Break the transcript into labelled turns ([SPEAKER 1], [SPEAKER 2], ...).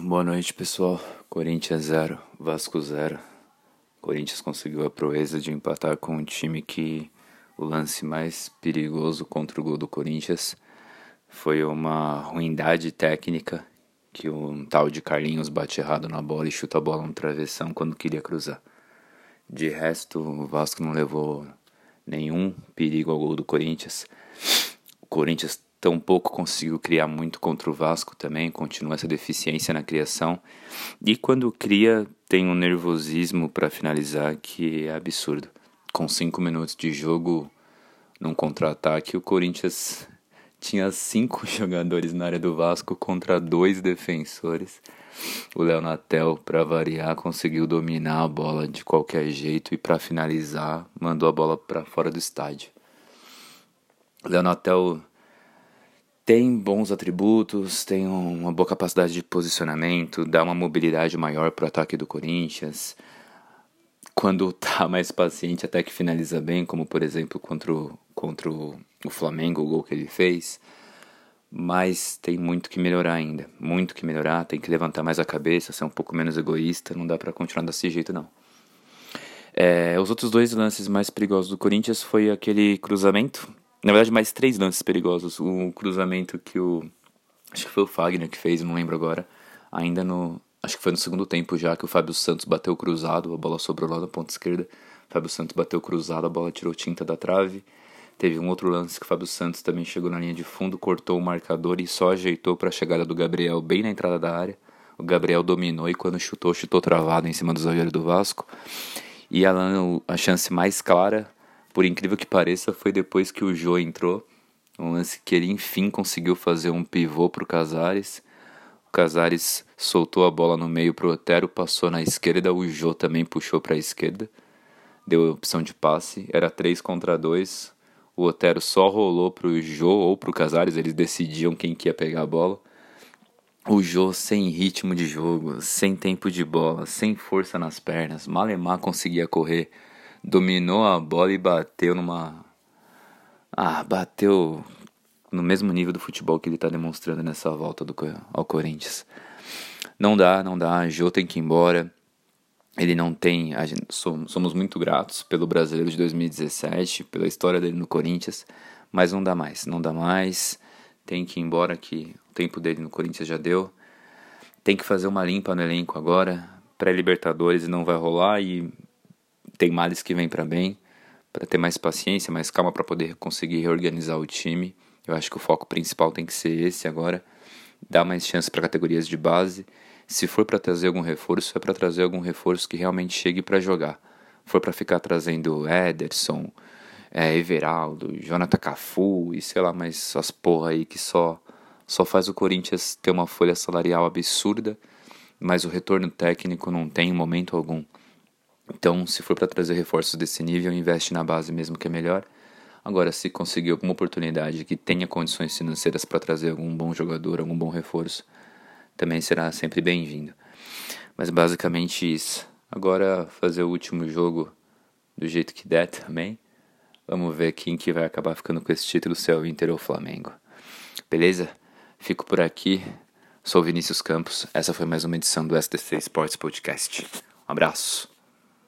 [SPEAKER 1] boa noite pessoal. Corinthians 0, Vasco 0. Corinthians conseguiu a proeza de empatar com um time que o lance mais perigoso contra o gol do Corinthians foi uma ruindade técnica que um tal de Carlinhos bate errado na bola e chuta a bola no travessão quando queria cruzar. De resto, o Vasco não levou nenhum perigo ao gol do Corinthians. O Corinthians tampouco conseguiu criar muito contra o Vasco também, continua essa deficiência na criação. E quando cria, tem um nervosismo para finalizar que é absurdo. Com cinco minutos de jogo, num contra-ataque, o Corinthians tinha cinco jogadores na área do Vasco contra dois defensores. O Leonatel, para variar, conseguiu dominar a bola de qualquer jeito e para finalizar, mandou a bola para fora do estádio. O Leonatel tem bons atributos, tem uma boa capacidade de posicionamento, dá uma mobilidade maior para o ataque do Corinthians. Quando tá mais paciente, até que finaliza bem, como por exemplo contra o, contra o Flamengo, o gol que ele fez. Mas tem muito que melhorar ainda, muito que melhorar. Tem que levantar mais a cabeça, ser um pouco menos egoísta. Não dá para continuar desse jeito, não. É, os outros dois lances mais perigosos do Corinthians foi aquele cruzamento na verdade, mais três lances perigosos. O cruzamento que o. Acho que foi o Fagner que fez, não lembro agora. Ainda no. Acho que foi no segundo tempo já que o Fábio Santos bateu cruzado, a bola sobrou lá na ponta esquerda. O Fábio Santos bateu cruzado, a bola tirou tinta da trave. Teve um outro lance que o Fábio Santos também chegou na linha de fundo, cortou o marcador e só ajeitou para a chegada do Gabriel bem na entrada da área. O Gabriel dominou e quando chutou, chutou travado em cima do zagueiro do Vasco. E a, a chance mais clara por incrível que pareça, foi depois que o Jô entrou. Um lance que ele enfim conseguiu fazer um pivô para o Casares. O Casares soltou a bola no meio para o Otero, passou na esquerda. O Jô também puxou para a esquerda. Deu opção de passe. Era 3 contra 2. O Otero só rolou para o Jô ou para o Casares. Eles decidiam quem que ia pegar a bola. O Jô sem ritmo de jogo, sem tempo de bola, sem força nas pernas. Malemar conseguia correr dominou a bola e bateu numa. Ah, bateu no mesmo nível do futebol que ele está demonstrando nessa volta do, ao Corinthians. Não dá, não dá. Jô tem que ir embora. Ele não tem. Gente, somos muito gratos pelo brasileiro de 2017, pela história dele no Corinthians, mas não dá mais, não dá mais. Tem que ir embora que o tempo dele no Corinthians já deu. Tem que fazer uma limpa no elenco agora. Pré-Libertadores não vai rolar e tem males que vêm para bem, para ter mais paciência, mais calma para poder conseguir reorganizar o time. Eu acho que o foco principal tem que ser esse agora, dar mais chance para categorias de base. Se for para trazer algum reforço, é para trazer algum reforço que realmente chegue para jogar. For para ficar trazendo Ederson, é, Everaldo, Jonathan Cafu e sei lá, mais essas porra aí que só só faz o Corinthians ter uma folha salarial absurda, mas o retorno técnico não tem em momento algum. Então, se for para trazer reforços desse nível, investe na base mesmo que é melhor. Agora, se conseguir alguma oportunidade que tenha condições financeiras para trazer algum bom jogador, algum bom reforço, também será sempre bem-vindo. Mas basicamente isso. Agora, fazer o último jogo do jeito que der também. Vamos ver quem que vai acabar ficando com esse título, se é o Inter ou o Flamengo. Beleza? Fico por aqui. Sou Vinícius Campos. Essa foi mais uma edição do STC Sports Podcast. Um abraço.